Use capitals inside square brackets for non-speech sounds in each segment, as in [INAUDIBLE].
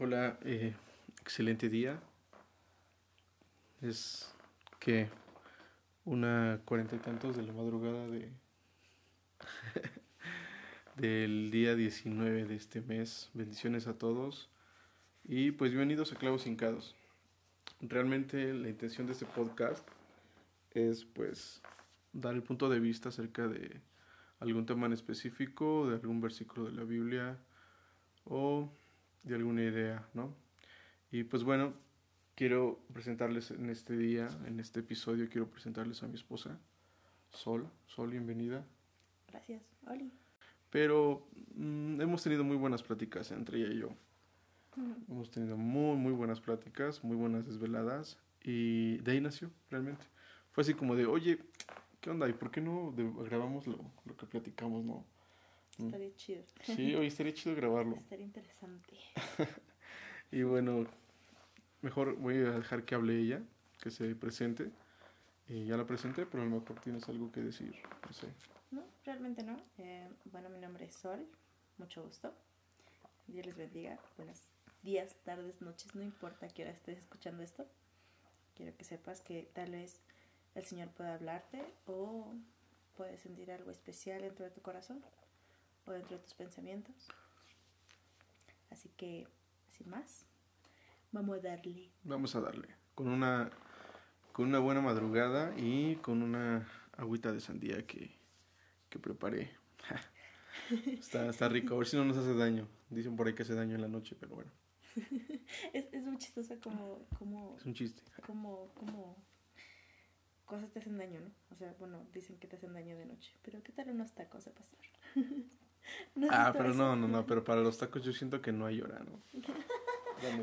Hola, eh, excelente día. Es que una cuarenta y tantos de la madrugada de [LAUGHS] del día 19 de este mes. Bendiciones a todos y pues bienvenidos a Clavos Hincados. Realmente la intención de este podcast es pues dar el punto de vista acerca de algún tema en específico, de algún versículo de la Biblia o de alguna idea, ¿no? Y pues bueno, quiero presentarles en este día, en este episodio, quiero presentarles a mi esposa, Sol. Sol, bienvenida. Gracias, Oli. Pero mm, hemos tenido muy buenas pláticas entre ella y yo. Hemos tenido muy, muy buenas pláticas, muy buenas desveladas. Y de ahí nació, realmente. Fue así como de, oye, ¿qué onda? ¿Y por qué no grabamos lo, lo que platicamos, no? Mm. Estaría chido. Sí, hoy estaría chido grabarlo. [LAUGHS] Estaría interesante. [LAUGHS] Y bueno, mejor voy a dejar que hable ella, que se presente. Y ya la presenté, pero a lo mejor tienes algo que decir, no sé. No, realmente no. Eh, bueno, mi nombre es Sol. Mucho gusto. Dios les bendiga. Buenos días, tardes, noches. No importa a qué hora estés escuchando esto. Quiero que sepas que tal vez el Señor pueda hablarte o puedes sentir algo especial dentro de tu corazón o dentro de tus pensamientos. Así que, sin más, vamos a darle. Vamos a darle. Con una, con una buena madrugada y con una agüita de sandía que, que preparé. [LAUGHS] está, está rico, a ver si no nos hace daño. Dicen por ahí que hace daño en la noche, pero bueno, [LAUGHS] Es, es muy chistoso como, como es un chiste. como, como cosas te hacen daño, ¿no? O sea, bueno, dicen que te hacen daño de noche, pero ¿qué tal unos tacos de pastor? [LAUGHS] ¿No Ah, pero eso? no, no, no, [LAUGHS] pero para los tacos yo siento que no hay hora, ¿no?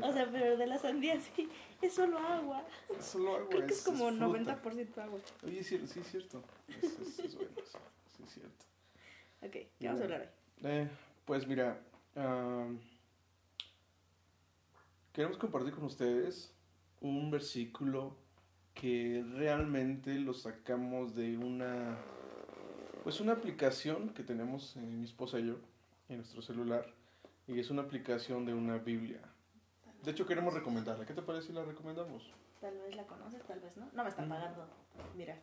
O sea, pero de la sandía sí, es solo agua. solo agua. Creo que es como fruta. 90% agua. Oye, sí, sí es cierto. Es, es- es bueno, sí, sí es cierto. Ok, ¿qué vamos a hablar hoy? Eh, pues mira, am, queremos compartir con ustedes un versículo que realmente lo sacamos de una, pues una aplicación que tenemos eh, mi esposa y yo en nuestro celular y es una aplicación de una Biblia. De hecho queremos recomendarla. ¿Qué te parece si la recomendamos? Tal vez la conoces, tal vez no. No me están Mm. pagando. Mira,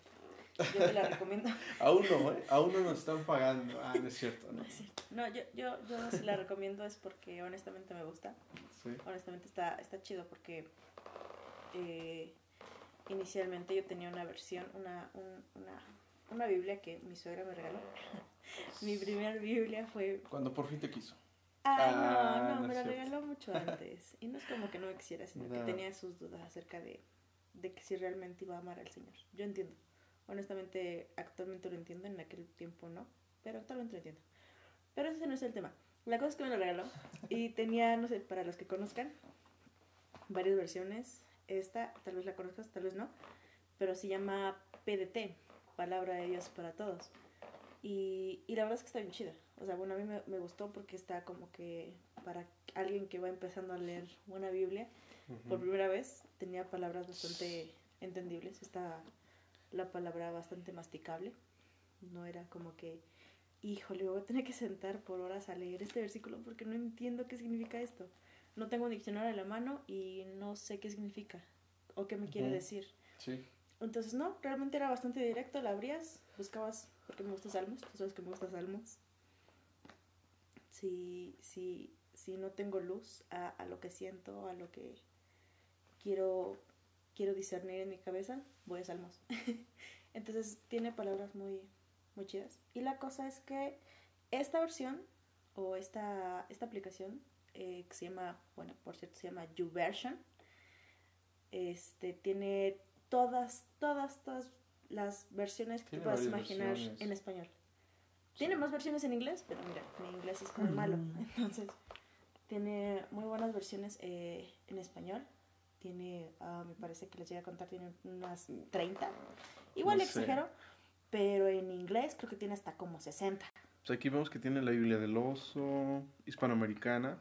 yo te la [LAUGHS] recomiendo. Aún no, ¿eh? Aún no nos están pagando. Ah, no es cierto, ¿no? No, yo, yo, yo si la recomiendo es porque honestamente me gusta. Sí. honestamente está, está chido porque eh, inicialmente yo tenía una versión, una, un- una, una Biblia que mi suegra me regaló. [LAUGHS] mi primera Biblia fue... Cuando por fin te quiso. Ay, Ah, no, no no, me la regaló [LAUGHS] mucho antes. Y no es como que no me quisiera, sino No. que tenía sus dudas acerca de, de que si realmente iba a amar al Señor. Yo entiendo. Honestamente, actualmente lo entiendo, en aquel tiempo no, pero actualmente lo entiendo. Pero ese no es el tema. La cosa es que me lo regaló y tenía, no sé, para los que conozcan, varias versiones. Esta, tal vez la conozcas, tal vez no, pero se llama PDT, Palabra de Dios para Todos. Y, y la verdad es que está bien chida. O sea, bueno, a mí me, me gustó porque está como que para alguien que va empezando a leer una Biblia por primera vez, tenía palabras bastante entendibles. Está la palabra bastante masticable. No era como que, híjole, voy a tener que sentar por horas a leer este versículo porque no entiendo qué significa esto. No tengo un diccionario en la mano y no sé qué significa o qué me quiere decir. Sí. Entonces, no, realmente era bastante directo, la abrías, buscabas, porque me gusta Salmos, tú sabes que me gusta Salmos. Si, si, si no tengo luz a, a lo que siento, a lo que quiero, quiero discernir en mi cabeza, voy a Salmos. [LAUGHS] Entonces, tiene palabras muy, muy chidas. Y la cosa es que esta versión, o esta, esta aplicación, eh, que se llama, bueno, por cierto, se llama YouVersion, este, tiene todas, todas, todas las versiones que Tiene te puedas imaginar versiones. en español. Tiene más versiones en inglés, pero mira, mi inglés es muy malo. [LAUGHS] Entonces, tiene muy buenas versiones eh, en español. Tiene, ah, me parece que les llega a contar, tiene unas 30. Igual No sé. Pero en inglés creo que tiene hasta como 60. Pues aquí vemos que tiene la Biblia del oso, hispanoamericana,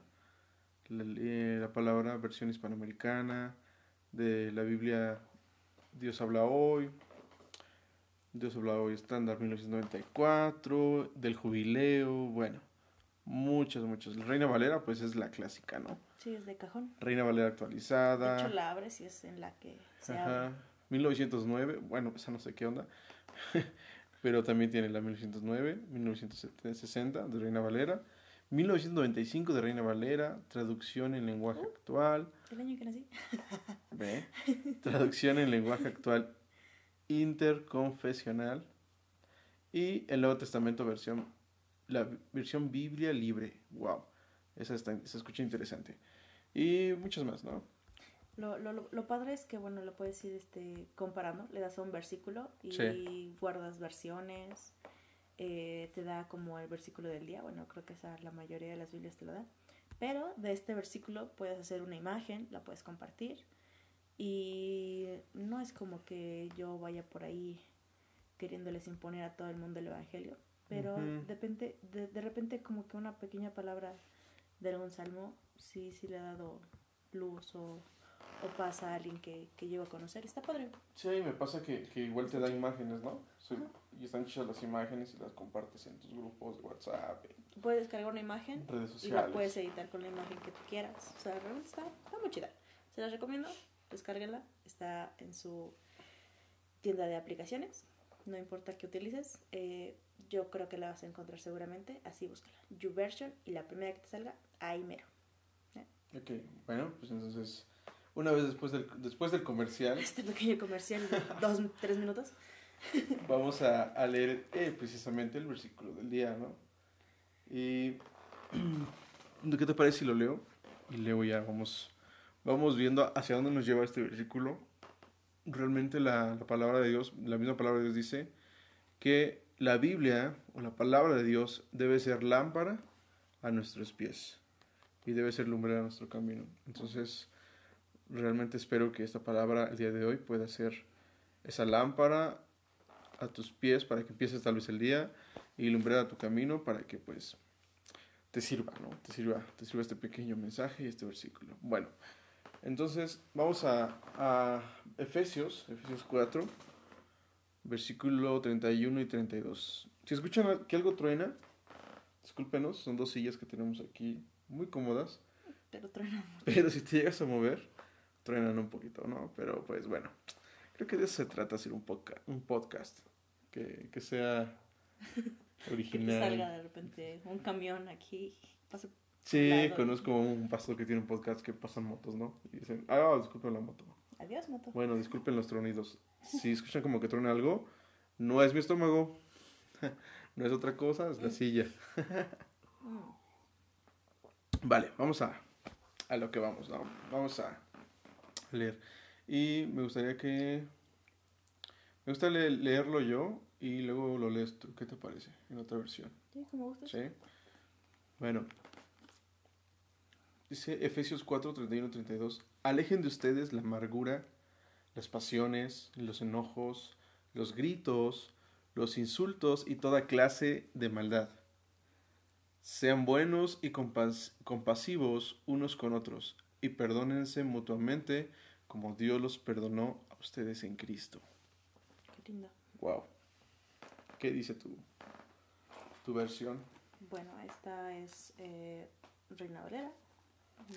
la, eh, la palabra versión hispanoamericana, de la Biblia Dios habla hoy, Dios habla hoy, estándar 1994, del jubileo, bueno, muchas, muchas. Reina Valera, pues es la clásica, ¿no? Sí, es de cajón. Reina Valera actualizada. De hecho, la abres y es en la que se Ajá. abre. 1909, bueno, esa no sé qué onda, [LAUGHS] pero también tiene la 1909, 1960 de Reina Valera, 1995 de Reina Valera, traducción en lenguaje Uh. actual, El año que nací. [LAUGHS] Ve. [LAUGHS] Traducción en lenguaje actual interconfesional. Y el Nuevo Testamento versión, la versión Biblia libre. Wow. Esa está, se escucha interesante. Y muchas más, ¿no? Lo, lo, lo- padre es que, bueno, lo puedes ir este, comparando. Le das a un versículo y Sí. guardas versiones. eh, te da como el versículo del día. Bueno, creo que esa la mayoría de las Biblias te lo da. Pero de este versículo puedes hacer una imagen, la puedes compartir. Y no es como que yo vaya por ahí queriéndoles imponer a todo el mundo el Evangelio. Pero Ujú. depende, de, de repente como que una pequeña palabra de algún salmo sí, sí le ha dado luz o, o pasa a alguien que, que llego a conocer. Está padre. Sí, me pasa que, que igual te da imágenes, ¿no? Sí, y están chidas las imágenes y las compartes en tus grupos de WhatsApp, Puedes descargar una imagen y la puedes editar con la imagen que tú quieras. O sea, realmente está, está muy chida. Se las recomiendo. Descárguenla. Está en su tienda de aplicaciones. No importa qué utilices. eh, yo creo que la vas a encontrar seguramente. Así búscala. YouVersion y la primera que te salga, ahí mero. Ok, bueno, pues entonces, una vez después del, después del comercial, Este pequeño comercial de [LAUGHS] dos, tres minutos. vamos a, a leer eh, precisamente el versículo del día, ¿no? Y, [CLEARS THROAT] ¿qué te parece si lo leo? Y luego ya vamos, vamos viendo hacia dónde nos lleva este versículo. Realmente la, la palabra de Dios, la misma palabra de Dios dice que la Biblia o la palabra de Dios debe ser lámpara a nuestros pies y debe ser lumbrera a nuestro camino. Entonces, realmente espero que esta palabra el día de hoy pueda ser esa lámpara a tus pies para que empieces tal vez el día y lumbrera tu camino para que pues te sirva, ¿no? Te sirva, te sirva este pequeño mensaje y este versículo. Bueno, entonces vamos a, a Efesios, Efesios 4, versículo 31 y 32. Si escuchan que algo truena, discúlpenos, son dos sillas que tenemos aquí muy cómodas, Pero truena. pero si te llegas a mover, truenan un poquito, ¿no? Pero pues bueno, creo que de eso se trata, hacer un, podca un podcast que, que sea [LAUGHS] Que original. salga de repente un camión aquí. pase- Sí, conozco un pastor que tiene un podcast que pasan motos, ¿no? Y dicen, ah, disculpen la moto. Adiós, moto. Bueno, disculpen los tronidos. Si escuchan como que truena algo, no es mi estómago. [LAUGHS] No es otra cosa, es la silla. Mm. Vale, vamos a, a lo que vamos, ¿no? Vamos a leer. Y me gustaría que... Me gusta le- leerlo yo y luego lo lees tú. ¿Qué te parece? En otra versión. Sí, como gustes. ¿Sí? Bueno. Dice Efesios 4, 31, 32. Alejen de ustedes la amargura, las pasiones, los enojos, los gritos, los insultos y toda clase de maldad. Sean buenos y compas- compasivos unos con otros y perdónense mutuamente como Dios los perdonó a ustedes en Cristo. Qué lindo. Wow. ¿Qué dice tu, tu versión? Bueno, esta es eh, Reina Valera,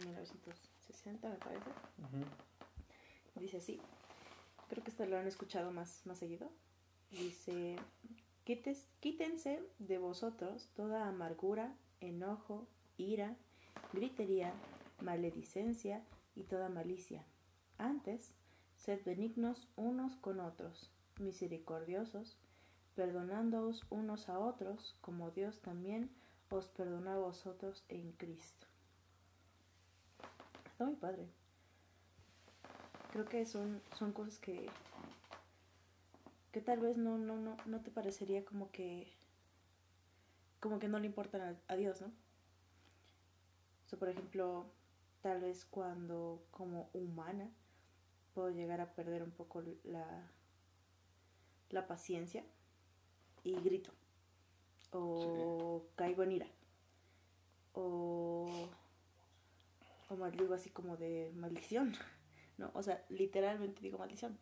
1960 me parece. Dice así. Creo que esto lo han escuchado más, más seguido. Dice, "Quites- quítense de vosotros toda amargura, enojo, ira, gritería, maledicencia y toda malicia. Antes, sed benignos unos con otros, misericordiosos, perdonándoos unos a otros, como Dios también os perdonó a vosotros en Cristo. Está muy padre. Creo que son, son cosas que, que tal vez no, no, no, no te parecería como que como que no le importan a, a Dios, ¿no? O sea, por ejemplo, tal vez cuando como humana puedo llegar a perder un poco la, la paciencia y grito. O caigo en ira. O, o maldigo así como de maldición. [LAUGHS] No, o sea, literalmente digo maldición.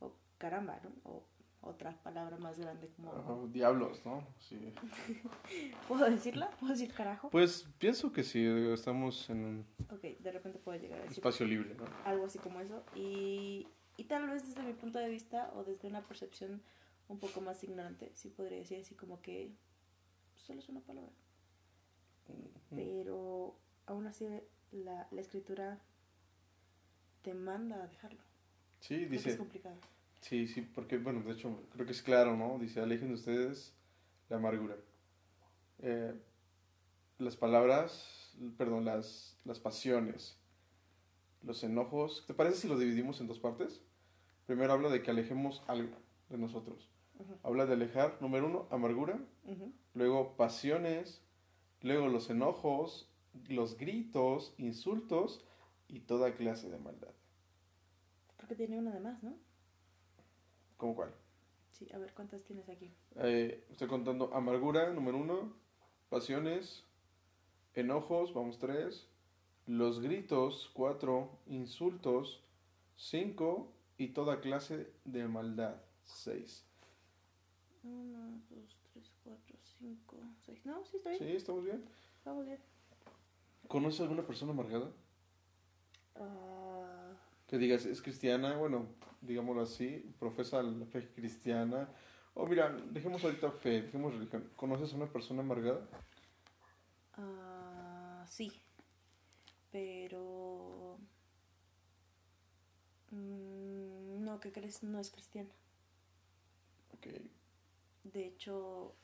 o caramba, ¿no? O otra palabra más grande como... Oh, diablos, ¿no? Sí. [LAUGHS] ¿Puedo decirla? ¿Puedo decir carajo? Pues pienso que sí, estamos en un Ok, de repente puedo llegar a decir espacio libre, ¿no? algo así como eso. Y, y tal vez desde mi punto de vista o desde una percepción un poco más ignorante, sí podría decir así como que solo es una palabra. Pero aún así la, la escritura te manda a dejarlo. Sí, dice... es complicado. Sí, sí, porque, bueno, de hecho, creo que es claro, ¿no? Dice, alejen de ustedes la amargura. Eh, las palabras, perdón, las, las pasiones, los enojos. ¿Te parece si lo dividimos en dos partes? Primero habla de que alejemos algo de nosotros. Habla de alejar, número uno, amargura, luego pasiones, luego los enojos, los gritos, insultos y toda clase de maldad. Creo que tiene una de más, ¿no? ¿Cómo cuál? Sí, a ver, ¿cuántas tienes aquí? Eh, estoy contando amargura, número uno, pasiones, enojos, vamos tres, los gritos, cuatro, insultos, cinco, y toda clase de maldad, seis. Uno, dos, tres, cuatro, cinco, seis. No, sí, está bien. ¿Sí? ¿Estamos bien? Vamos bien. ¿Conoces alguna persona amargada? Ah, Que digas, es cristiana, bueno, digámoslo así, profesa la fe cristiana. O mira, dejemos ahorita fe, dejemos religión. ¿Conoces a una persona amargada? ah, sí. Pero... mm, no, ¿qué crees? No es cristiana. Ok. De hecho,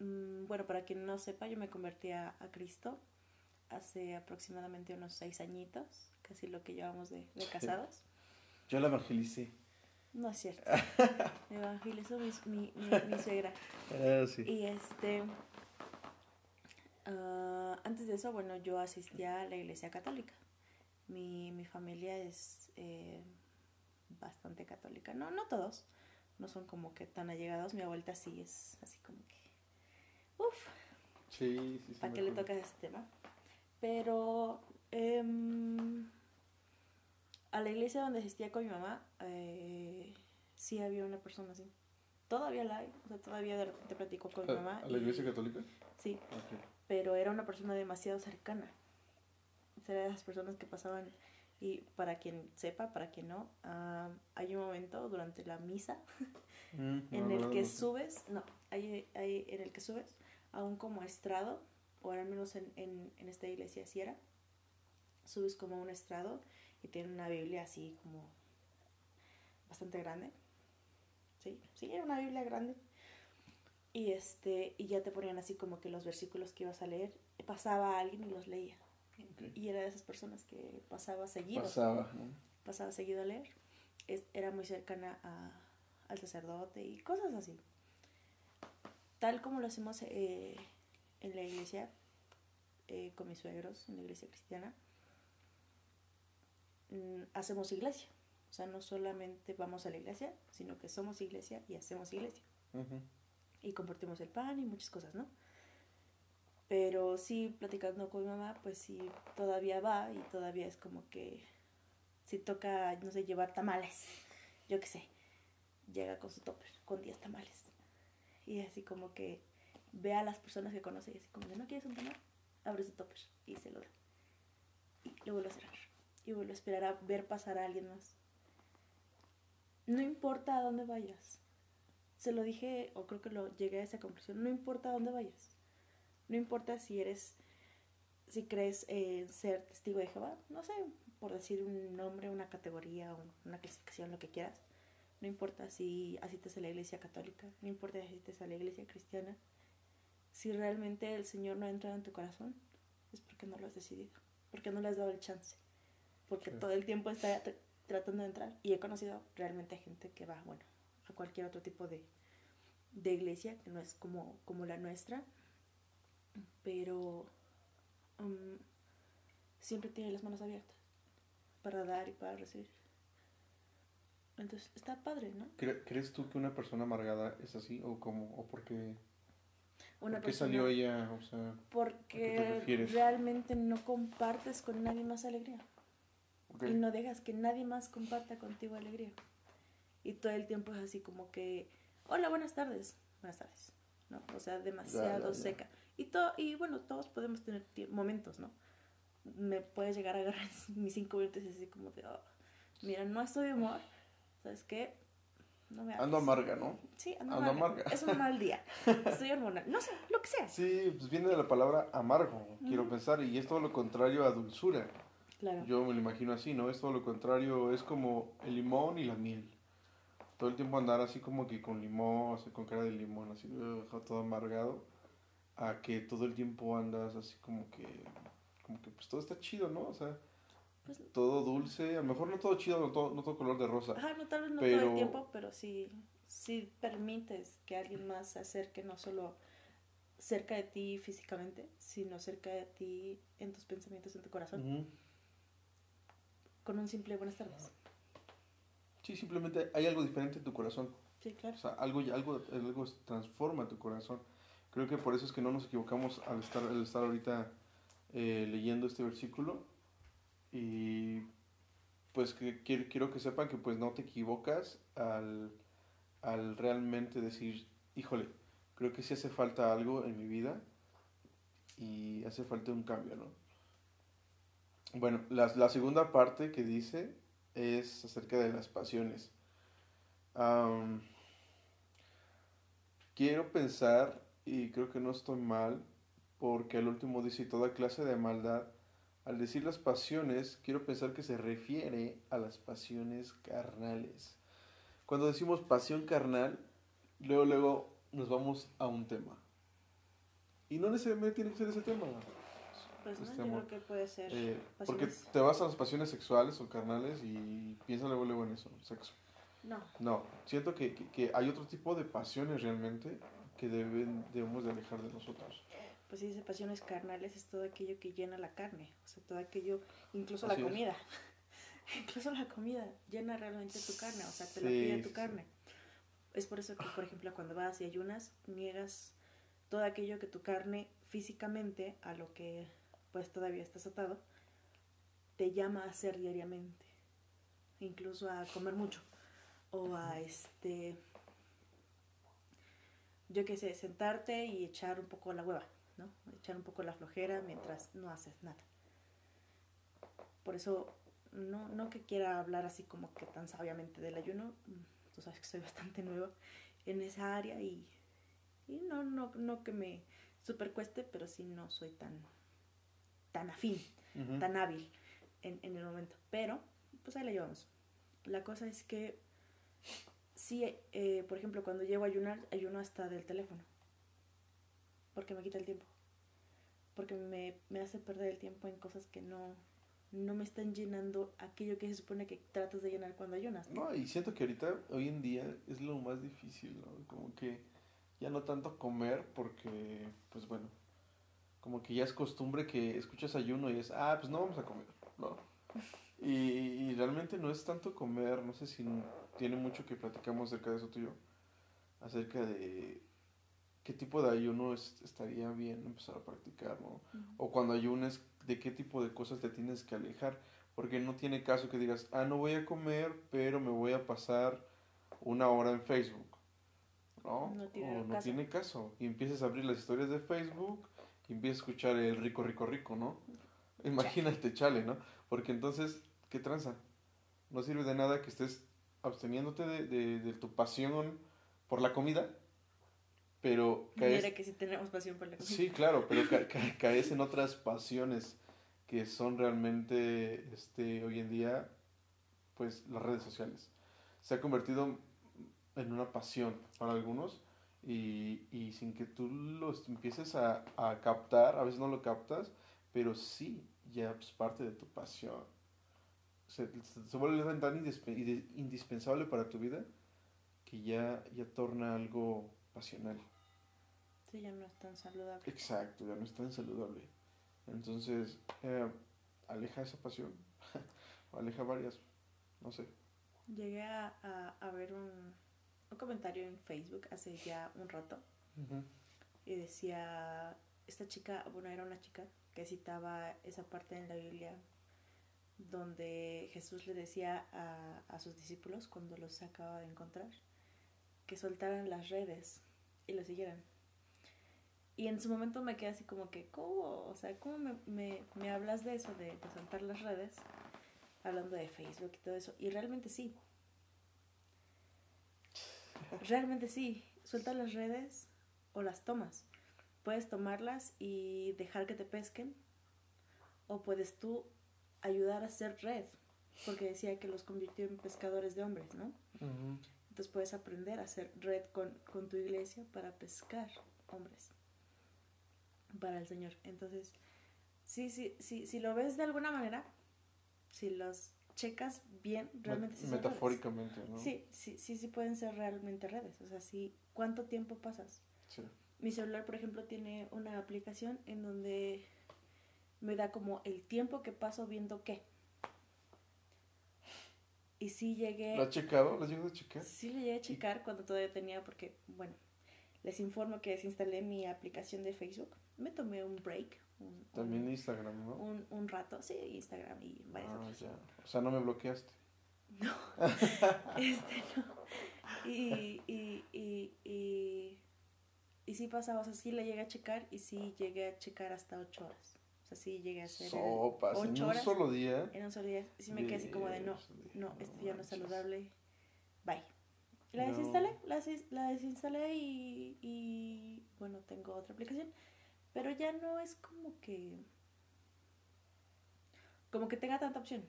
mm, bueno, para quien no sepa, yo me convertí a, a Cristo hace aproximadamente unos seis añitos, casi lo que llevamos de, de casados. Yo la evangelicé. No es cierto. [LAUGHS] Me evangelizó mi, mi, mi, mi suegra. Ah, sí. Y este. ah, antes de eso, bueno, yo asistía a la iglesia católica. Mi, mi familia es eh, bastante católica. No, no todos. No son como que tan allegados. Mi abuelita sí es así como que. Uf, Sí, sí, sí. ¿para qué le tocas ese tema? Pero. em, a la iglesia donde asistía con mi mamá, eh, sí había una persona así. Todavía la hay. O sea, todavía de repente platico con mi mamá. ¿A, la y- iglesia católica? Sí, Ok. pero era una persona demasiado cercana. Era de esas personas que pasaban, y para quien sepa, para quien no, ah, hay un momento durante la misa Mm, [LAUGHS] en no, el no, que no subes, no, hay, hay en el que subes a un como estrado, o al menos en, en, en esta iglesia así era, subes como un estrado y tiene una Biblia así como bastante grande. Sí, sí, era una Biblia grande. Y este, y ya te ponían así como que los versículos que ibas a leer, pasaba alguien y los leía. Y era de esas personas que pasaba seguido, Pasaba, ¿no? pasaba seguido a leer. Es- era muy cercana a, al sacerdote y cosas así. Tal como lo hacemos eh, en la iglesia, eh, con mis suegros, en la iglesia cristiana, hacemos iglesia. O sea, no solamente vamos a la iglesia, sino que somos iglesia y hacemos iglesia y compartimos el pan y muchas cosas, ¿no? Pero sí, platicando con mi mamá, pues sí, todavía va y todavía es como que si toca, no sé, llevar tamales, [LAUGHS] yo qué sé, llega con su topper, con 10 tamales. Y así como que ve a las personas que conoce y así como de, ¿no quieres un tamal? Abre su topper y se lo da. Y lo vuelve a cerrar. Y vuelve a esperar a ver pasar a alguien más. No importa a dónde vayas, se lo dije, o creo que lo llegué a esa conclusión, no importa a dónde vayas. No importa si eres, si crees eh, ser testigo de Jehová, no sé, por decir un nombre, una categoría, un- una clasificación, lo que quieras. No importa si asistes a la iglesia católica, no importa si asistes a la iglesia cristiana. Si realmente el Señor no ha entrado en tu corazón, es porque no lo has decidido, porque no le has dado el chance, porque todo el tiempo está tr- tratando de entrar. Y he conocido realmente a gente que va, bueno, a cualquier otro tipo de, de iglesia, que no es como, como la nuestra, pero um, siempre tiene las manos abiertas para dar y para recibir. Entonces, está padre, ¿no? ¿Cre- ¿Crees tú que una persona amargada es así? ¿O cómo? ¿O por qué, Una por qué persona- salió ella? O sea, ¿A qué te Porque refieres? realmente no compartes con nadie más alegría. Ok. Y no dejas que nadie más comparta contigo alegría. Y todo el tiempo es así como que, hola, buenas tardes, buenas tardes, ¿no? O sea, demasiado ya, ya. seca. Y, todo, y bueno, todos podemos tener momentos, ¿no? Me puedes llegar a agarrar [LAUGHS] mis cinco minutos y así como de, "Oh, mira, no estoy de humor, ¿sabes qué? No me Ando hables". amarga, ¿no? Sí, ando, Ando amarga. amarga. Es un mal día. [LAUGHS] Estoy hormonal. No sé, lo que sea. Sí, pues viene de la palabra amargo, quiero Ujú. pensar, y es todo lo contrario a dulzura. Claro. Yo me lo imagino así, ¿no? Es todo lo contrario, es como el limón y la miel. Todo el tiempo andar así como que con limón, así con cara de limón, así todo amargado, a que todo el tiempo andas así como que, como que pues todo está chido, ¿no? O sea, Pues, todo dulce, a lo mejor no todo chido, no todo, no todo color de rosa. ajá, no, tal vez no todo Pero- el tiempo, pero sí, sí permites que alguien más se acerque, no solo cerca de ti físicamente, sino cerca de ti en tus pensamientos, en tu corazón. Con un simple buenas tardes. Sí, simplemente hay algo diferente en tu corazón. Sí, claro. O sea, algo, algo, algo transforma tu corazón. Creo que por eso es que no nos equivocamos al estar, al estar ahorita eh, leyendo este versículo. Y pues que quiero, quiero que sepan que pues no te equivocas al, al realmente decir, híjole, creo que sí hace falta algo en mi vida y hace falta un cambio, ¿no? Bueno, la, la segunda parte que dice es acerca de las pasiones. Am, quiero pensar, y creo que no estoy mal, porque al último dice toda clase de maldad. Al decir las pasiones, quiero pensar que se refiere a las pasiones carnales. Cuando decimos pasión carnal, luego, luego nos vamos a un tema. Y no necesariamente tiene que ser ese tema. Pues no, Este yo creo que puede ser. Eh, porque te vas a las pasiones sexuales o carnales y piensa luego, luego en eso, sexo. No, No, siento que, que, que hay otro tipo de pasiones realmente que deben, debemos de alejar de nosotros. pues sí, dice pasiones carnales es todo aquello que llena la carne, o sea, todo aquello, incluso Así la comida, [LAUGHS] incluso la comida llena realmente tu carne, o sea, te la Sí, pide sí, tu sí. carne. Es por eso que, por ejemplo, cuando vas y ayunas, niegas todo aquello que tu carne físicamente, a lo que pues todavía estás atado, te llama a hacer diariamente, incluso a comer mucho, o a este, yo qué sé, sentarte y echar un poco la hueva, ¿no? Echar un poco la flojera mientras no haces nada. Por eso, no, no que quiera hablar así como que tan sabiamente del ayuno, mm, tú sabes que soy [LAUGHS] bastante nueva en esa área y, y no, no, no que me super cueste, pero sí no soy tan, tan afín, tan hábil en, en el momento. Pero, pues ahí la llevamos. La cosa es que sí, eh, por ejemplo, cuando llego a ayunar, ayuno hasta del teléfono. Porque me quita el tiempo. Porque me, me hace perder el tiempo en cosas que no, no me están llenando aquello que se supone que tratas de llenar cuando ayunas. No, y siento que ahorita, hoy en día, es lo más difícil, ¿no? Como que ya no tanto comer porque, pues bueno, como que ya es costumbre que escuchas ayuno y es, ah, pues no vamos a comer, ¿no? Y, y realmente no es tanto comer, no sé si tiene mucho que platicamos acerca de eso tú y yo, acerca de qué tipo de ayuno es- estaría bien empezar a practicar, ¿no? O cuando ayunes, de qué tipo de cosas te tienes que alejar. Porque no tiene caso que digas, ah, no voy a comer, pero me voy a pasar una hora en Facebook. ¿No? No tiene o no caso. tiene caso. Y empiezas a abrir las historias de Facebook y empiezas a escuchar el rico, rico, rico, ¿no? Imagínate, chale, ¿no? Porque entonces, ¿qué tranza? No sirve de nada que estés absteniéndote de, de, de tu pasión por la comida, pero caes, Mira que si tenemos pasión por la comida. Sí, claro, pero [LAUGHS] ca- ca- caes en otras pasiones que son realmente, este, hoy en día, pues las redes sociales. Se ha convertido en una pasión para algunos y, y sin que tú los empieces a, a captar, a veces no lo captas, pero sí, ya es parte de tu pasión. Se, se- vuelve tan indispe- indi- indispensable para tu vida que ya, ya torna algo pasional. Sí, ya no es tan saludable. Exacto, ya no es tan saludable. Entonces, eh, aleja esa pasión. [LAUGHS] o aleja varias. No sé. Llegué a, a, a ver un, un comentario en Facebook hace ya un rato y decía, esta chica, bueno, era una chica que citaba esa parte en la Biblia donde Jesús le decía a, a sus discípulos cuando los acaba de encontrar que soltaran las redes y lo siguieran. Y en su momento me quedé así como que, ¿cómo? O sea, ¿cómo me, me, me hablas de eso, de, de soltar las redes? Hablando de Facebook y todo eso. Y realmente sí. [LAUGHS] Realmente sí. Suelta las redes o las tomas. Puedes tomarlas y dejar que te pesquen. O puedes tú ayudar a hacer red. Porque decía que los convirtió en pescadores de hombres, ¿no? Entonces puedes aprender a hacer red con, con tu iglesia para pescar hombres para el Señor. Entonces, sí, sí, sí, si lo ves de alguna manera, si los checas bien, realmente sí son redes. Metafóricamente, ¿no? Sí, sí, sí, sí pueden ser realmente redes. O sea, sí, ¿cuánto tiempo pasas? Sí. Mi celular, por ejemplo, tiene una aplicación en donde me da como el tiempo que paso viendo qué. Y sí llegué... ¿Lo has checado? ¿Lo has llegado a checar? Sí, le llegué a checar cuando todavía tenía, porque, bueno, les informo que desinstalé mi aplicación de Facebook. Me tomé un break, un, También un, Instagram, ¿no? un, un rato, sí, Instagram y varias Ah, otras. ya. O sea, no me bloqueaste. No, [LAUGHS] este no. Y, y, y, y, y sí pasaba, o sea, sí le llegué a checar y sí llegué a checar hasta ocho horas. O sea, sí llegué a hacer Sopas, en ocho un horas solo día. en un solo día. Sí me quedé así como de no, no, esto ya no es saludable. Bye. La No. desinstalé, la, des- la desinstalé y, y bueno, tengo otra aplicación. Pero ya no es como que. Como que tenga tanta opción.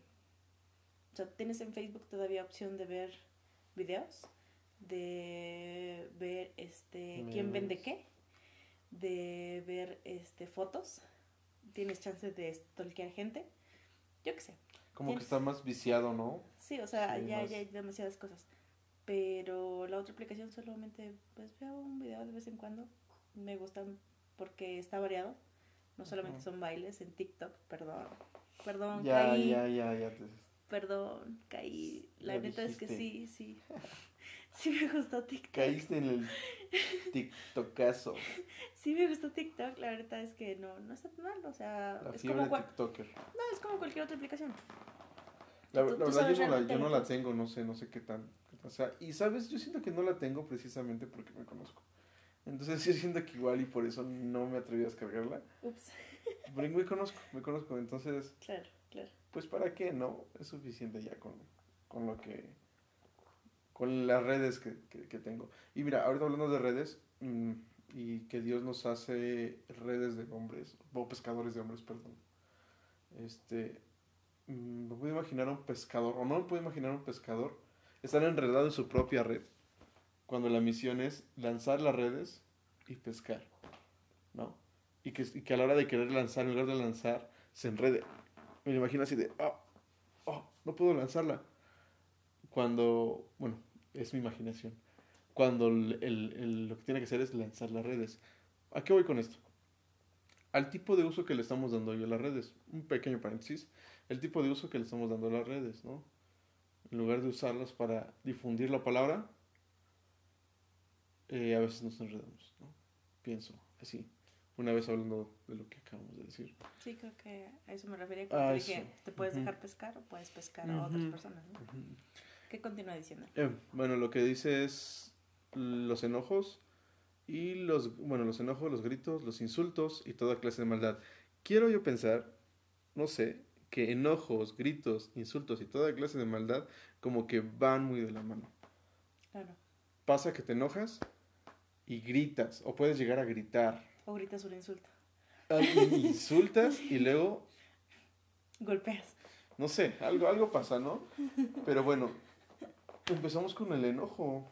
O sea, tienes en Facebook todavía opción de ver videos, de ver este quién vende qué, de ver este fotos. Tienes chance de stalkear gente. Yo qué sé. Como que está más viciado, ¿no? Sí, o sea, Sí, ya, más- ya hay demasiadas cosas. Pero la otra aplicación solamente, pues veo un video de vez en cuando. Me gustan porque está variado. No solamente son bailes en TikTok, perdón. Perdón, Ya, caí. ya, ya, ya. Te... Perdón, caí. La Ya neta es que sí, sí. [LAUGHS] Sí me gustó TikTok. Caíste en el TikTokazo. [LAUGHS] Sí me gustó TikTok. La verdad es que no, no está tan mal. O sea, La es como, cual- TikToker. no, es como cualquier otra aplicación. La, Tú- la tú verdad yo, no la, yo no la tengo, no sé, no sé qué tan. O sea, y sabes, yo siento que no la tengo precisamente porque me conozco. Entonces [LAUGHS] yo siento que igual y por eso no me atreví a descargarla. Ups. [LAUGHS] Porque me conozco, me conozco. Entonces, Claro, claro. pues para qué, ¿no? Es suficiente ya con, con lo que... Con las redes que, que, que tengo. Y mira, ahorita hablando de redes, mm, y que Dios nos hace redes de hombres, o pescadores de hombres, perdón. Este, mm, me puedo imaginar a un pescador, o no me puedo imaginar a un pescador, estar enredado en su propia red, cuando la misión es lanzar las redes y pescar, ¿no? Y que, y que a la hora de querer lanzar, en lugar de lanzar, se enrede. Me lo imagino así de, oh, oh, no puedo lanzarla. Cuando, bueno, es mi imaginación. Cuando el- el- el- lo que tiene que hacer es lanzar las redes. ¿A qué voy con esto? Al tipo de uso que le estamos dando hoy a las redes. Un pequeño paréntesis. El tipo de uso que le estamos dando a las redes, ¿no? En lugar de usarlas para difundir la palabra, eh, a veces nos enredamos, ¿no? Pienso así. Una vez hablando de lo que acabamos de decir. Sí, creo que a eso me refería cuando Ah, dije, te puedes Ujú. dejar pescar o puedes pescar a otras personas, ¿no? ¿Qué continúa diciendo? Eh, bueno, lo que dice es los enojos y los, bueno, los enojos, los gritos, los insultos y toda clase de maldad. Quiero yo pensar, no sé, que enojos, gritos, insultos y toda clase de maldad como que van muy de la mano. Claro. Pasa que te enojas y gritas, o puedes llegar a gritar. O gritas un insulto. Ah, insultas y luego [LAUGHS] Golpeas. No sé, algo, algo pasa, ¿no? Pero bueno, empezamos con el enojo.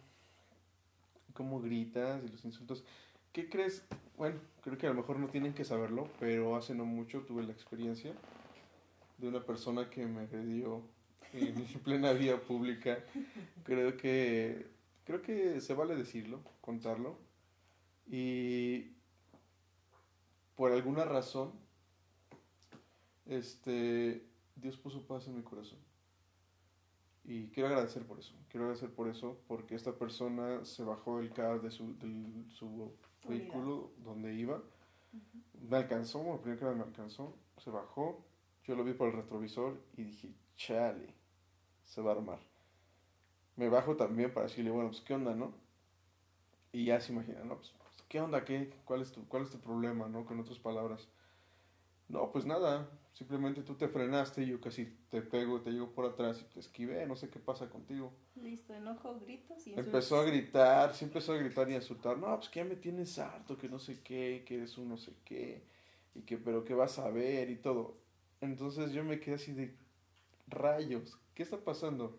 Cómo gritas y los insultos. ¿Qué crees? Bueno, creo que a lo mejor no tienen que saberlo, pero hace no mucho tuve la experiencia de una persona que me agredió en [LAUGHS] [LAUGHS] plena vía pública. Creo que, creo que se vale decirlo, contarlo. Y por alguna razón, este, Dios puso paz en mi corazón. Y quiero agradecer por eso. Quiero agradecer por eso porque esta persona se bajó del carro de su, vehículo donde iba. Me alcanzó, primero que nada me alcanzó. Se bajó, Yo lo vi por el retrovisor y dije, chale, se va a armar. Me bajo también para decirle, bueno, pues qué onda, ¿no? Y ya se imagina, ¿no? Pues, ¿qué onda? ¿Qué? ¿Cuál es tu, cuál es tu problema, ¿no? Con otras palabras. No, pues nada, simplemente tú te frenaste y yo casi te pego, te llego por atrás y te esquivé, no sé qué pasa contigo. Listo, enojo, gritos y Empezó a gritar, sí empezó a gritar y a insultar, no, pues que ya me tienes harto, que no sé qué, que eres un no sé qué, y que pero qué vas a ver y todo. Entonces yo me quedé así de rayos, ¿qué está pasando?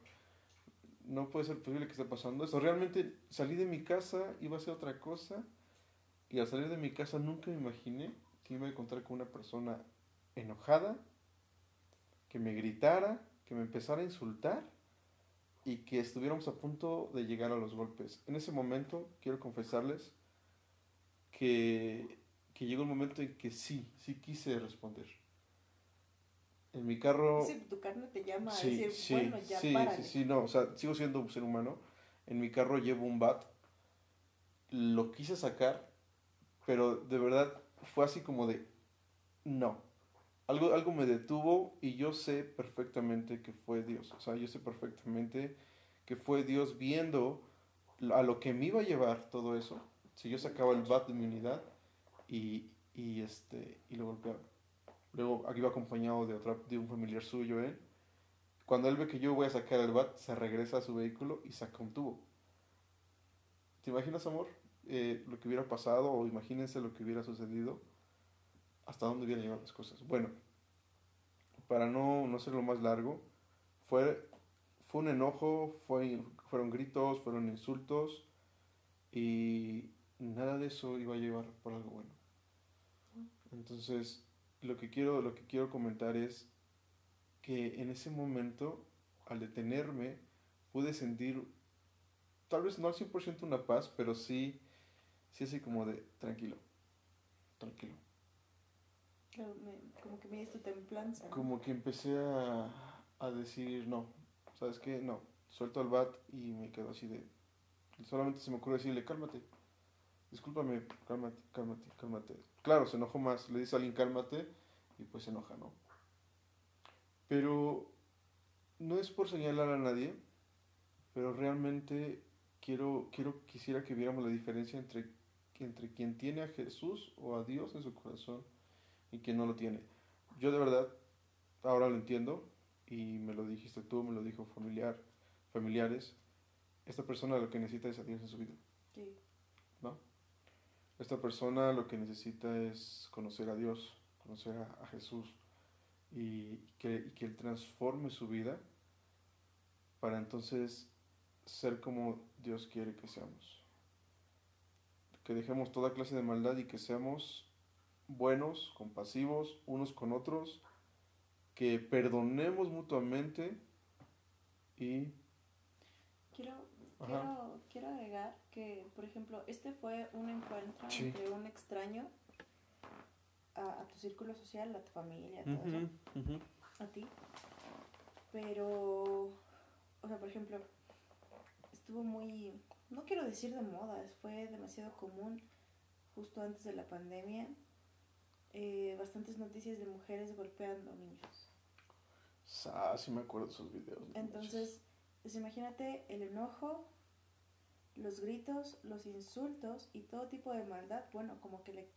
No puede ser posible que esté pasando eso. Realmente salí de mi casa, iba a hacer otra cosa, y al salir de mi casa nunca me imaginé que iba a encontrar con una persona enojada, que me gritara, que me empezara a insultar y que estuviéramos a punto de llegar a los golpes. En ese momento quiero confesarles que, que llegó el momento en que sí, sí quise responder. En mi carro... Sí, tu carne te llama sí, a decir, sí, bueno, ya sí, párale. sí, sí, no, o sea, sigo siendo un ser humano. En mi carro llevo un bat. Lo quise sacar, pero de verdad fue así como de, no. Algo, algo me detuvo y yo sé perfectamente que fue Dios. O sea, yo sé perfectamente que fue Dios viendo a lo que me iba a llevar todo eso. Si yo sacaba el bat de mi unidad y, y, este, y lo golpeaba. Luego aquí iba acompañado de, otra, de un familiar suyo, ¿eh? Cuando él ve que yo voy a sacar el bat, se regresa a su vehículo y saca un tubo. ¿Te imaginas, amor? Eh, lo que hubiera pasado o imagínense lo que hubiera sucedido. Hasta dónde hubieran llegado las cosas. Bueno, para no, no hacerlo más largo, fue, fue un enojo, fue, fueron gritos, fueron insultos y nada de eso iba a llevar por algo bueno. Entonces, lo que quiero, lo que quiero comentar es que en ese momento, al detenerme, pude sentir, tal vez no al 100% una paz, pero sí, sí así como de, tranquilo, tranquilo. Claro, me- como que me diste templanza. Como que empecé a, a decir, no, ¿sabes qué? No, suelto el bat y me quedo así de, solamente se me ocurre decirle, cálmate, discúlpame, cálmate, cálmate, cálmate. Claro, se enojó más, le dice a alguien cálmate y pues se enoja, ¿no? Pero no es por señalar a nadie, pero realmente quiero, quiero, quisiera que viéramos la diferencia entre, entre quien tiene a Jesús o a Dios en su corazón y quien no lo tiene. Yo de verdad ahora lo entiendo y me lo dijiste tú, me lo dijo familiar, familiares. Esta persona lo que necesita es a Dios en su vida. Sí. Esta persona lo que necesita es conocer a Dios, conocer a, a Jesús y que, y que Él transforme su vida para entonces ser como Dios quiere que seamos. Que dejemos toda clase de maldad y que seamos buenos, compasivos unos con otros, que perdonemos mutuamente y... Quiero, quiero, quiero agregar que, por ejemplo, este fue un encuentro Sí. entre un extraño a, a tu círculo social, a tu familia, a todo eso, a ti. Pero, o sea, por ejemplo, estuvo muy, no quiero decir de moda, fue demasiado común justo antes de la pandemia. eh, bastantes noticias de mujeres golpeando niños. Ah, sí me acuerdo de esos videos. Entonces, pues imagínate el enojo, los gritos, los insultos y todo tipo de maldad, bueno, como que le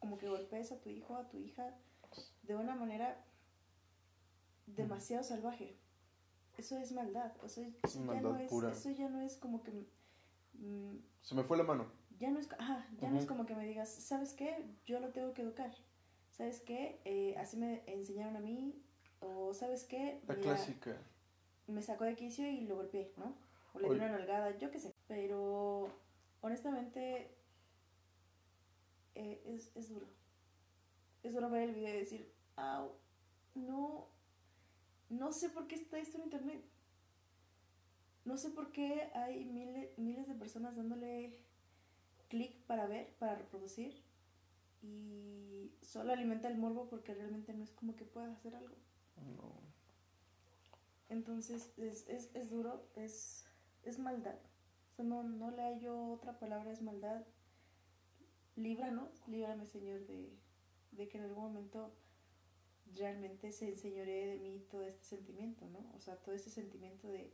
como que golpees a tu hijo, a tu hija de una manera demasiado salvaje. Eso es maldad, o sea, eso ya Maldad no es eso ya no es como que mm, Se me fue la mano. ya no es, ajá, ya no es como que me digas, ¿sabes qué? Yo lo tengo que educar. ¿Sabes qué? Eh, así me enseñaron a mí. O ¿sabes qué? La Mira, clásica. me sacó de quicio y lo golpeé, ¿no? O le di una nalgada, yo qué sé. Pero honestamente eh, es, es duro. Es duro ver el video y decir, au, no, no sé por qué está esto en internet. No sé por qué hay miles, miles de personas dándole clic para ver, para reproducir. Y solo alimenta el morbo porque realmente no es como que pueda hacer algo. No. Entonces es, es, es duro, es, es maldad. O sea, no, no le hallo otra palabra, es maldad. Líbranos, líbrame Señor de, de que en algún momento realmente se enseñoree de mí todo este sentimiento, ¿no? O sea, todo ese sentimiento de,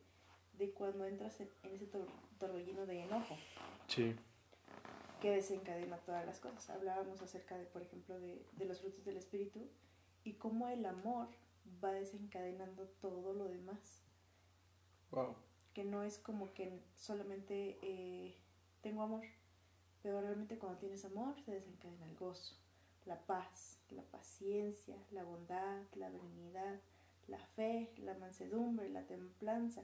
de cuando entras en, ese torbellino de enojo. Sí. Que desencadena todas las cosas. Hablábamos acerca de, por ejemplo, de, de los frutos del espíritu y cómo el amor va desencadenando todo lo demás. Wow. Que no es como que solamente eh, tengo amor, pero realmente cuando tienes amor se desencadena el gozo, la paz, la paciencia, la bondad, la benignidad, la fe, la mansedumbre, la templanza.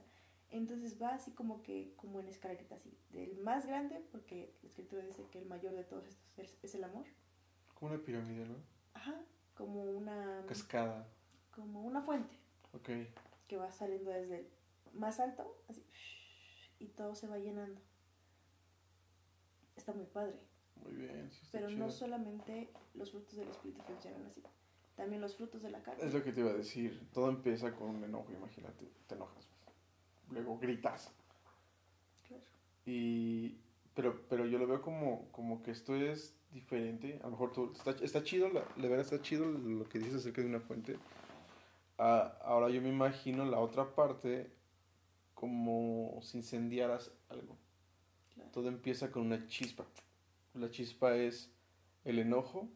Entonces va así como que, como en escalerita así, del más grande, porque la escritura dice que el mayor de todos estos es el amor. Como una pirámide, ¿no? Ajá, como una... Cascada. Como una fuente. Ok. Que va saliendo desde el más alto, así, y todo se va llenando. Está muy padre. Muy bien. Pero no solamente los frutos del espíritu funcionan así, también los frutos de la carne. Es lo que te iba a decir. Todo empieza con un enojo, imagínate. Te enojas. Luego gritas. Claro. Y. Pero, pero yo lo veo como, como que esto es diferente. A lo mejor tú, está, está chido, la, la verdad está chido lo que dices acerca de una fuente. Ah, ahora yo me imagino la otra parte como si incendiaras algo. Todo empieza con una chispa. La chispa es el enojo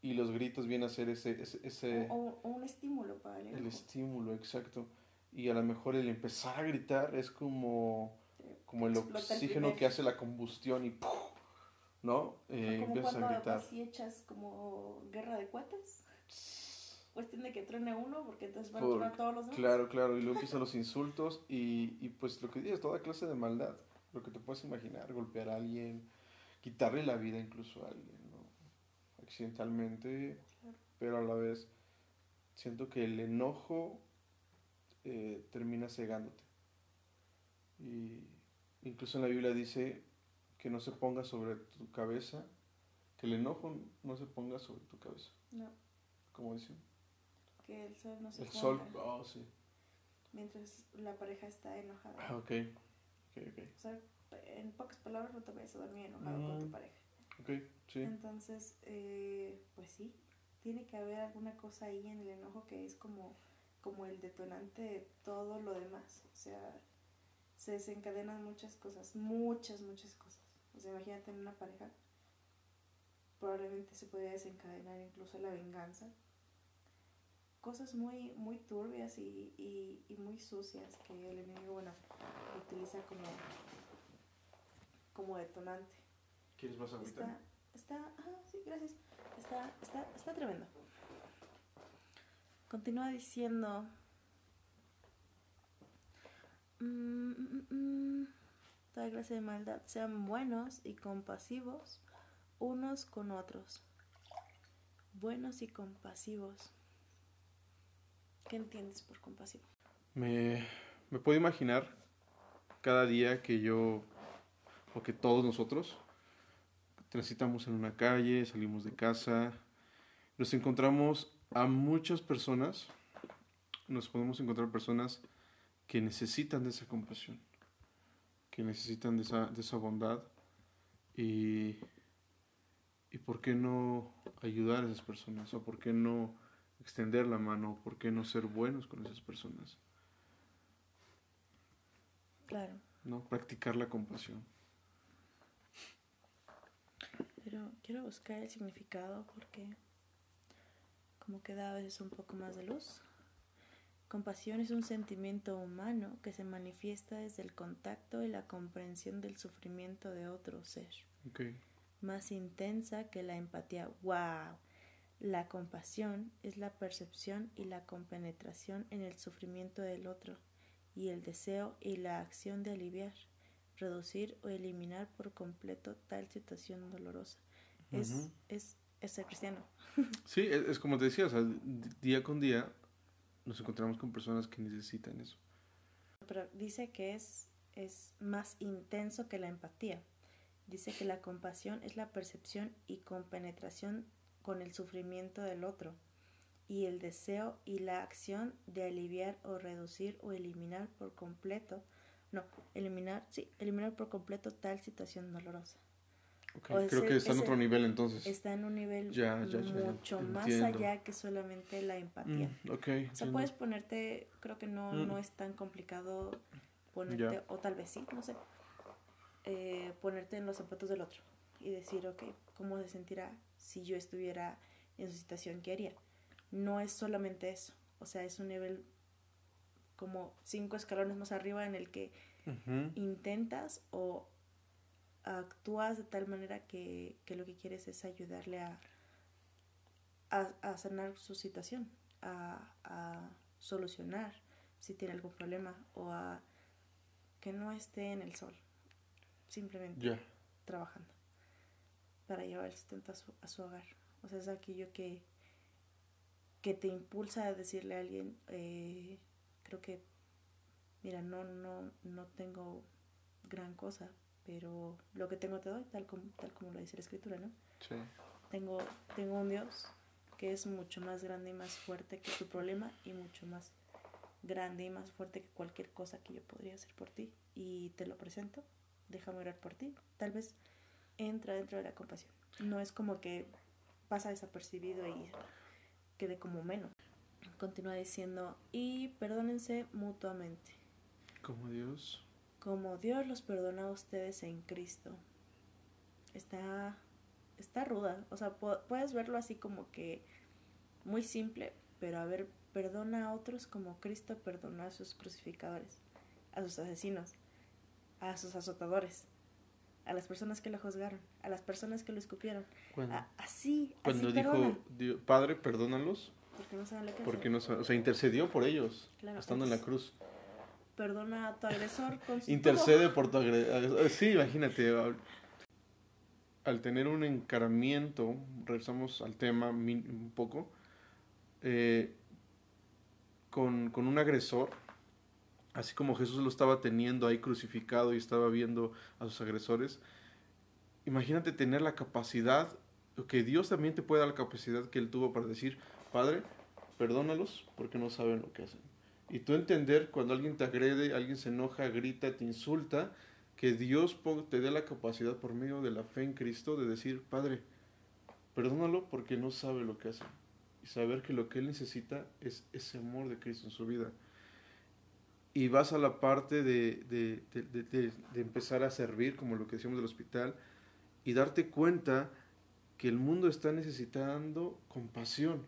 y los gritos vienen a ser ese... ese, o, un estímulo para el El estímulo, exacto. Y a lo mejor el empezar a gritar es como, como el oxígeno que hace la combustión y ¿no? Eh, como cuando a gritar. Así echas como guerra de cuates. Cuestión de que truene uno porque entonces van a tronar todos los demás. Claro, claro, y luego [LAUGHS] empiezan los insultos y, y pues lo que dices, toda clase de maldad, lo que te puedes imaginar, golpear a alguien, quitarle la vida incluso a alguien, ¿no? Accidentalmente, pero a la vez siento que el enojo eh, termina cegándote. Y incluso en la Biblia dice que no se ponga sobre tu cabeza, que el enojo no se ponga sobre tu cabeza. No. ¿Cómo dicen? Que el sol no se El sol, oh, sí. Mientras la pareja está enojada. Ah, ok. Ok, ok. O sea, en pocas palabras no te vayas a dormir enojado con tu mm, pareja. Ok, sí. Entonces, eh, pues sí, tiene que haber alguna cosa ahí en el enojo que es como, como el detonante de todo lo demás. O sea, se desencadenan muchas cosas, muchas, muchas cosas. O sea, imagínate en una pareja, probablemente se podría desencadenar incluso la venganza. Cosas muy, muy turbias y, y, y muy sucias que el enemigo, bueno, utiliza como como detonante. ¿Quieres más agüita? Está, está, ah, sí, gracias. Está, está, está tremendo. Continúa diciendo. Mm, mm, mm, toda clase de maldad sean buenos y compasivos unos con otros. Buenos y compasivos. ¿Qué entiendes por compasivo? Me, puedo imaginar cada día que yo porque todos nosotros transitamos en una calle, salimos de casa, nos encontramos a muchas personas, nos podemos encontrar personas que necesitan de esa compasión, que necesitan de esa, de esa bondad y, y por qué no ayudar a esas personas o por qué no extender la mano, por qué no ser buenos con esas personas. Claro. ¿No? Practicar la compasión. pero quiero buscar el significado porque como que da a veces un poco más de luz. Compasión es un sentimiento humano que se manifiesta desde el contacto y la comprensión del sufrimiento de otro ser. Más intensa que la empatía. ¡Wow! La compasión es la percepción y la compenetración en el sufrimiento del otro y el deseo y la acción de aliviar reducir o eliminar por completo tal situación dolorosa. Es, es, es, ser cristiano. Sí, es, como te decía, o sea, día con día nos encontramos con personas que necesitan eso. Pero dice que es, es más intenso que la empatía. Dice que la compasión es la percepción y compenetración con el sufrimiento del otro y el deseo y la acción de aliviar o reducir o eliminar por completo no, eliminar, sí, eliminar por completo tal situación dolorosa. Ok, O Creo ese- que está en otro nivel entonces. está en un nivel Ya, ya, ya, mucho más entiendo. allá que solamente la empatía. Mm, ok, O sea, entiendo. puedes ponerte, creo que no, Mm. no es tan complicado ponerte, o tal vez sí, no sé, eh, ponerte en los zapatos del otro y decir, ok, ¿cómo se sentirá si yo estuviera en su situación? ¿Qué haría? No es solamente eso, o sea, es un nivel como cinco escalones más arriba en el que Ujú, intentas o actúas de tal manera que, que lo que quieres es ayudarle a, a, a sanar su situación, a, a solucionar si tiene algún problema o a que no esté en el sol, simplemente trabajando para llevar el sustento a su, a su hogar. O sea, es aquello que, que te impulsa a decirle a alguien, eh, creo que, mira, no, no, no tengo gran cosa, pero lo que tengo te doy, tal como, tal como lo dice la escritura, ¿no? Sí. Tengo, tengo un Dios que es mucho más grande y más fuerte que tu problema y mucho más grande y más fuerte que cualquier cosa que yo podría hacer por ti. Y te lo presento, déjame orar por ti. Tal vez entra dentro de la compasión. No es como que pasa desapercibido y quede como menos. Continúa diciendo, y perdónense mutuamente, Como Dios. Como Dios los perdona a ustedes en Cristo. Está, está ruda. O sea, pu- puedes verlo así como que muy simple, pero a ver, perdona a otros como Cristo perdonó a sus crucificadores, a sus asesinos, a sus azotadores, a las personas que lo juzgaron, a las personas que lo escupieron. Cuando, A- así, cuando así dijo, Dios, Padre, perdónalos, porque no saben lo que porque no o sea, intercedió por ellos, Claro, estando en la cruz. Perdona a tu agresor con su Intercede por tu agresor. Sí, imagínate. al- tener un encaramiento, regresamos al tema un poco, eh, con, con un agresor, así como Jesús lo estaba teniendo ahí crucificado y estaba viendo a sus agresores, imagínate tener la capacidad, que Dios también te puede dar la capacidad que Él tuvo para decir, Padre, perdónalos porque no saben lo que hacen. Y tú entender cuando alguien te agrede, alguien se enoja, grita, te insulta, que Dios te dé la capacidad por medio de la fe en Cristo de decir, Padre, perdónalo porque no sabe lo que hace. Y saber que lo que Él necesita es ese amor de Cristo en su vida. Y vas a la parte de- de empezar a servir, como lo que decíamos del hospital, y darte cuenta que el mundo está necesitando compasión.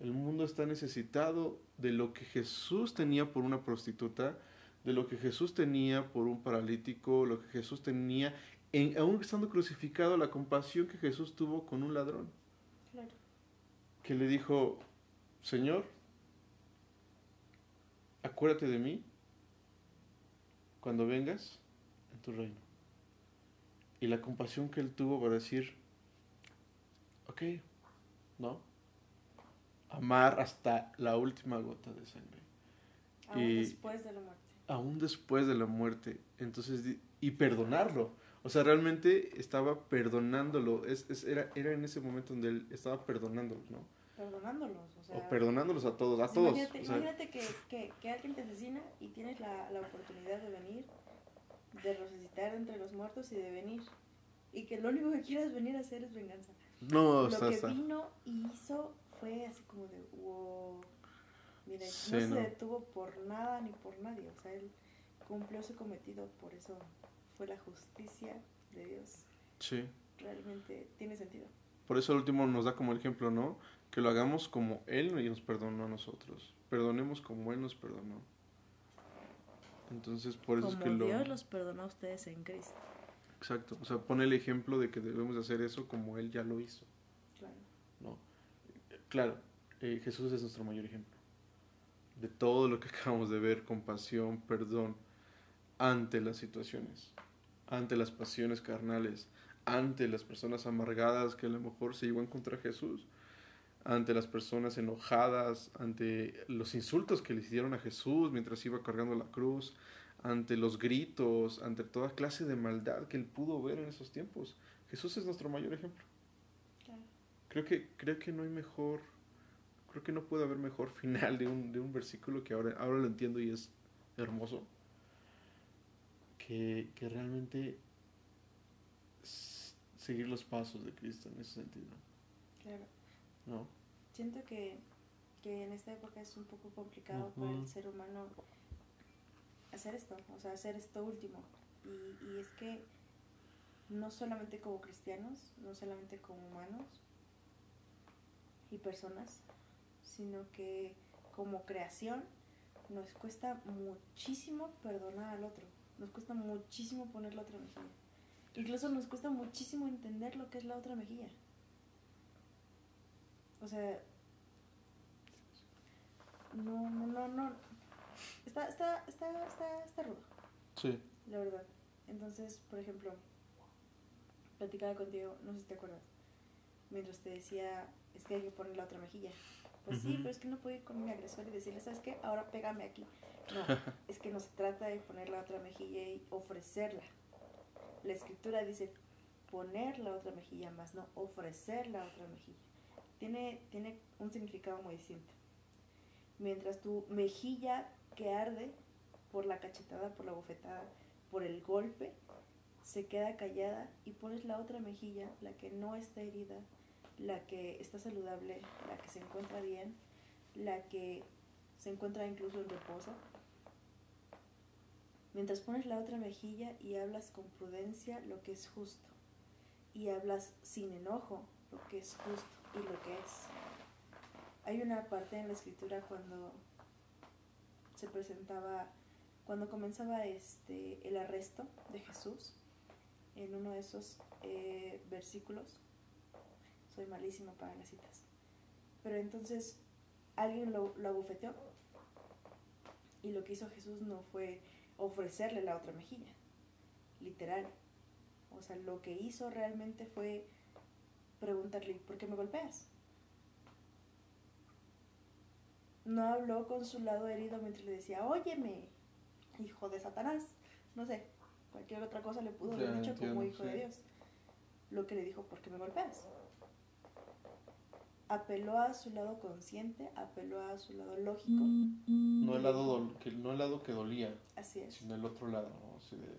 El mundo está necesitado de lo que Jesús tenía por una prostituta, de lo que Jesús tenía por un paralítico, lo que Jesús tenía, en, aún estando crucificado, la compasión que Jesús tuvo con un ladrón, Claro. que le dijo, Señor, acuérdate de mí cuando vengas en tu reino. Y la compasión que él tuvo para decir, ok, ¿no? Amar hasta la última gota de sangre. Aún Y- después de la muerte. aún después de la muerte. Entonces, y perdonarlo. O sea, realmente estaba perdonándolo. Es, es- era, era en ese momento donde él estaba perdonándolos, ¿no? Perdonándolos, o sea... O perdonándolos a todos, a todos. Imagínate, o sea, imagínate que, que, que alguien te asesina y tienes la, la oportunidad de venir, de resucitar entre los muertos y de venir. Y que lo único que quieras venir a hacer es venganza. no, lo está, que vino y hizo fue así como de wow. Mira, Sí, no se detuvo por nada ni por nadie. O sea, él cumplió su cometido, por eso fue la justicia de Dios. Sí. Realmente tiene sentido. Por eso el último nos da como ejemplo, ¿no? Que lo hagamos como Él nos perdonó a nosotros. Perdonemos como Él nos perdonó. Entonces, por eso Como es que lo... Dios los perdonó a ustedes en Cristo. Exacto. O sea, pone el ejemplo de que debemos de hacer eso como Él ya lo hizo. Claro. eh, Jesús es nuestro mayor ejemplo. De todo lo que [LAUGHS] acabamos de ver, compasión, perdón, ante las situaciones, ante las pasiones carnales, ante las personas amargadas que a lo mejor se iban contra Jesús, ante las personas enojadas, ante los insultos que le hicieron a Jesús mientras iba cargando la cruz, ante los gritos, ante toda clase de maldad que él pudo ver en esos tiempos. Jesús es nuestro mayor ejemplo. Creo que, creo que no hay mejor, creo que no puede haber mejor final de un, de un versículo que ahora, ahora lo entiendo y es hermoso. Que, que realmente seguir los pasos de Cristo en ese sentido. Claro. ¿No? Siento que, que en esta época es un poco complicado para el ser humano hacer esto, o sea, hacer esto último. Y, y es que no solamente como cristianos, no solamente como humanos y personas, sino que como creación nos cuesta muchísimo perdonar al otro, nos cuesta muchísimo poner la otra mejilla. Incluso nos cuesta muchísimo entender lo que es la otra mejilla. O sea, no, no, no, no. Está, está, está, está, está rudo Sí. la verdad. Entonces, por ejemplo, platicaba contigo, no sé si te acuerdas, mientras te decía, es que hay que poner la otra mejilla. Pues sí, pero es que no puedo ir con mi agresor y decirle, ¿sabes qué? Ahora pégame aquí. No, [LAUGHS] es que no se trata de poner la otra mejilla y ofrecerla. La escritura dice poner la otra mejilla más, no ofrecer la otra mejilla. Tiene, tiene un significado muy distinto. Mientras tu mejilla que arde por la cachetada, por la bofetada, por el golpe, se queda callada y pones la otra mejilla, la que no está herida, la que está saludable, la que se encuentra bien, la que se encuentra incluso en reposo. Mientras pones la otra mejilla y hablas con prudencia lo que es justo, y hablas sin enojo lo que es justo y lo que es. Hay una parte en la escritura cuando se presentaba, cuando comenzaba este el arresto de Jesús, en uno de esos eh, versículos, soy malísima para las citas, pero entonces alguien lo, lo abofeteó y lo que hizo Jesús no fue ofrecerle la otra mejilla, literal. O sea, lo que hizo realmente fue preguntarle, ¿por qué me golpeas? No habló con su lado herido mientras le decía, óyeme, hijo de Satanás. No sé, cualquier otra cosa le pudo haber dicho como hijo de. Dios. Lo que le dijo, ¿por qué me golpeas? Apeló a su lado consciente, apeló a su lado lógico. No el lado, que, no el lado que dolía, Así es. sino el otro lado, ¿no? Así de,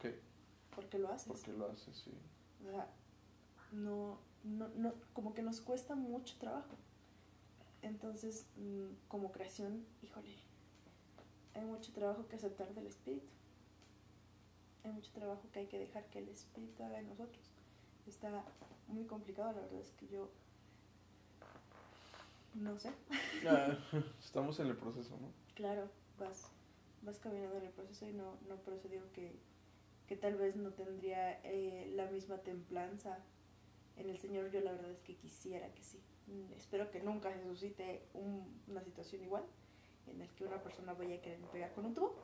¿qué? ¿Por qué lo haces? ¿Por qué lo haces? Sí. O sea, no, no, no, como que nos cuesta mucho trabajo. Entonces, mm, como creación, híjole, hay mucho trabajo que aceptar del espíritu. Hay mucho trabajo que hay que dejar que el espíritu haga en nosotros. Está muy complicado, la verdad es que yo no sé. Ya, [LAUGHS] estamos en el proceso, ¿no? Claro, vas, vas caminando en el proceso y no, no por eso digo que, que tal vez no tendría eh, la misma templanza en el Señor. Yo la verdad es que quisiera que sí. Mm, Espero que nunca se suscite un- una situación igual en el que una persona vaya a querer pegar con un tubo.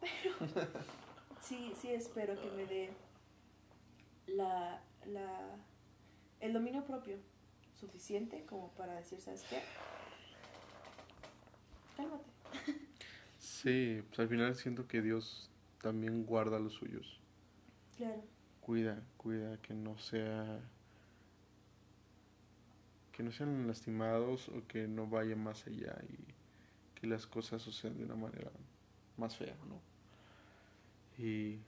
[LAUGHS] Pero sí, sí espero que me dé la, la, el dominio propio suficiente como para decir, ¿sabes qué? Cálmate. Sí, pues al final siento que Dios también guarda los suyos. Claro. Cuida, cuida que no sea que no sean lastimados o que no vaya más allá y que las cosas sucedan de una manera más fea, ¿no? Y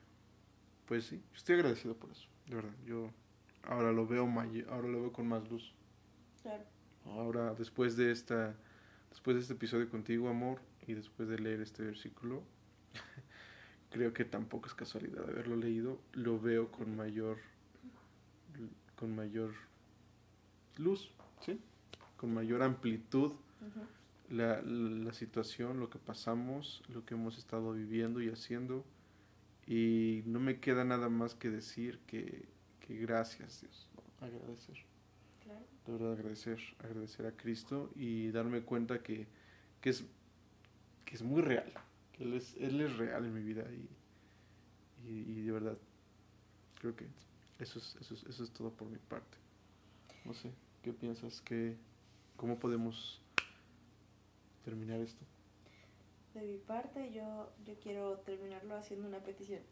pues sí, estoy agradecido por eso, de verdad. Yo ahora lo veo ahora lo veo con más luz. Claro. Ahora después de esta después de este episodio contigo, amor, y después de leer este versículo, [LAUGHS] creo que tampoco es casualidad haberlo leído, lo veo con mayor con mayor luz, ¿sí? Con mayor amplitud la, la situación, lo que pasamos, lo que hemos estado viviendo y haciendo. Y no me queda nada más que decir que, que gracias, Dios. ¿no? Agradecer. Claro. De verdad agradecer, agradecer a Cristo y darme cuenta que, que, es, que es muy real. Que él, es, él es real en mi vida y, y, y de verdad creo que eso es, eso, es, eso es todo por mi parte. No sé, ¿qué piensas? ¿Qué, ¿Cómo podemos terminar esto? De mi parte, yo, yo quiero terminarlo haciendo una petición.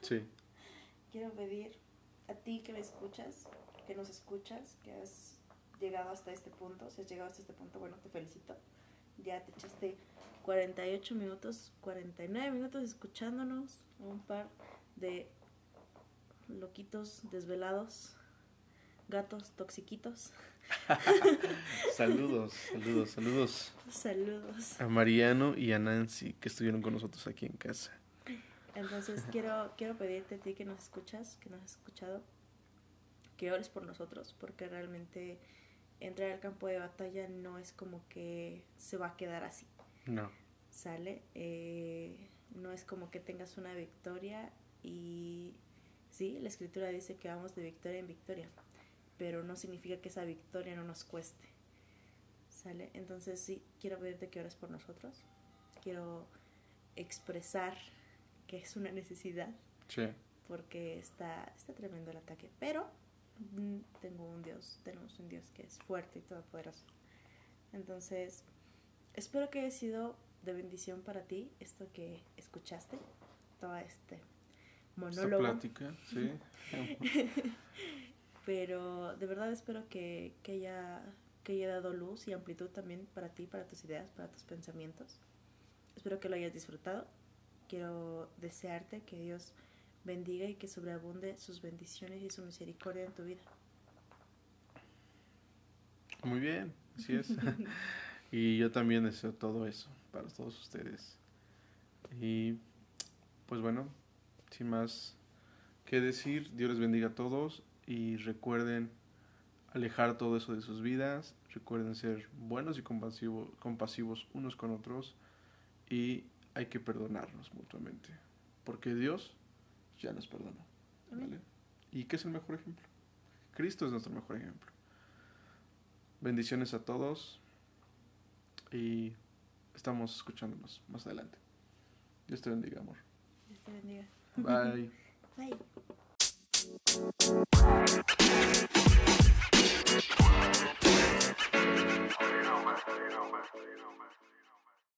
Sí, [LAUGHS] Quiero pedir a ti que me escuchas, que nos escuchas, que has llegado hasta este punto. Si has llegado hasta este punto, bueno, te felicito. Ya te echaste 48 minutos, 49 minutos escuchándonos. Un par de loquitos, desvelados, gatos, toxiquitos. [LAUGHS] saludos, saludos, saludos. Saludos. A Mariano y a Nancy que estuvieron con nosotros aquí en casa. Entonces quiero, quiero pedirte a ti que nos escuchas, que nos has escuchado, que ores por nosotros, porque realmente entrar al campo de batalla no es como que se va a quedar así. No. ¿Sale? Eh, no es como que tengas una victoria y sí, la escritura dice que vamos de victoria en victoria, pero no significa que esa victoria no nos cueste. ¿Sale? Entonces sí, quiero pedirte que ores por nosotros. Quiero expresar que es una necesidad. Sí. Porque está, está tremendo el ataque. Pero tengo un Dios, tenemos un Dios que es fuerte y todopoderoso. Entonces, espero que haya sido de bendición para ti esto que escuchaste, toda este monólogo. Esta plática, sí. [LAUGHS] Pero de verdad espero que, que, haya, que haya dado luz y amplitud también para ti, para tus ideas, para tus pensamientos. Espero que lo hayas disfrutado. Quiero desearte que Dios bendiga y que sobreabunde sus bendiciones y su misericordia en tu vida. Muy bien, así es. [LAUGHS] y yo también deseo todo eso para todos ustedes. Y pues bueno, sin más que decir, Dios les bendiga a todos y recuerden alejar todo eso de sus vidas, recuerden ser buenos y compasivos, compasivos unos con otros y hay que perdonarnos mutuamente, porque Dios ya nos perdonó. ¿vale? ¿Y qué es el mejor ejemplo? Cristo es nuestro mejor ejemplo. Bendiciones a todos y estamos escuchándonos más adelante. Dios te bendiga, amor. Dios te bendiga. Bye. [LAUGHS] Bye.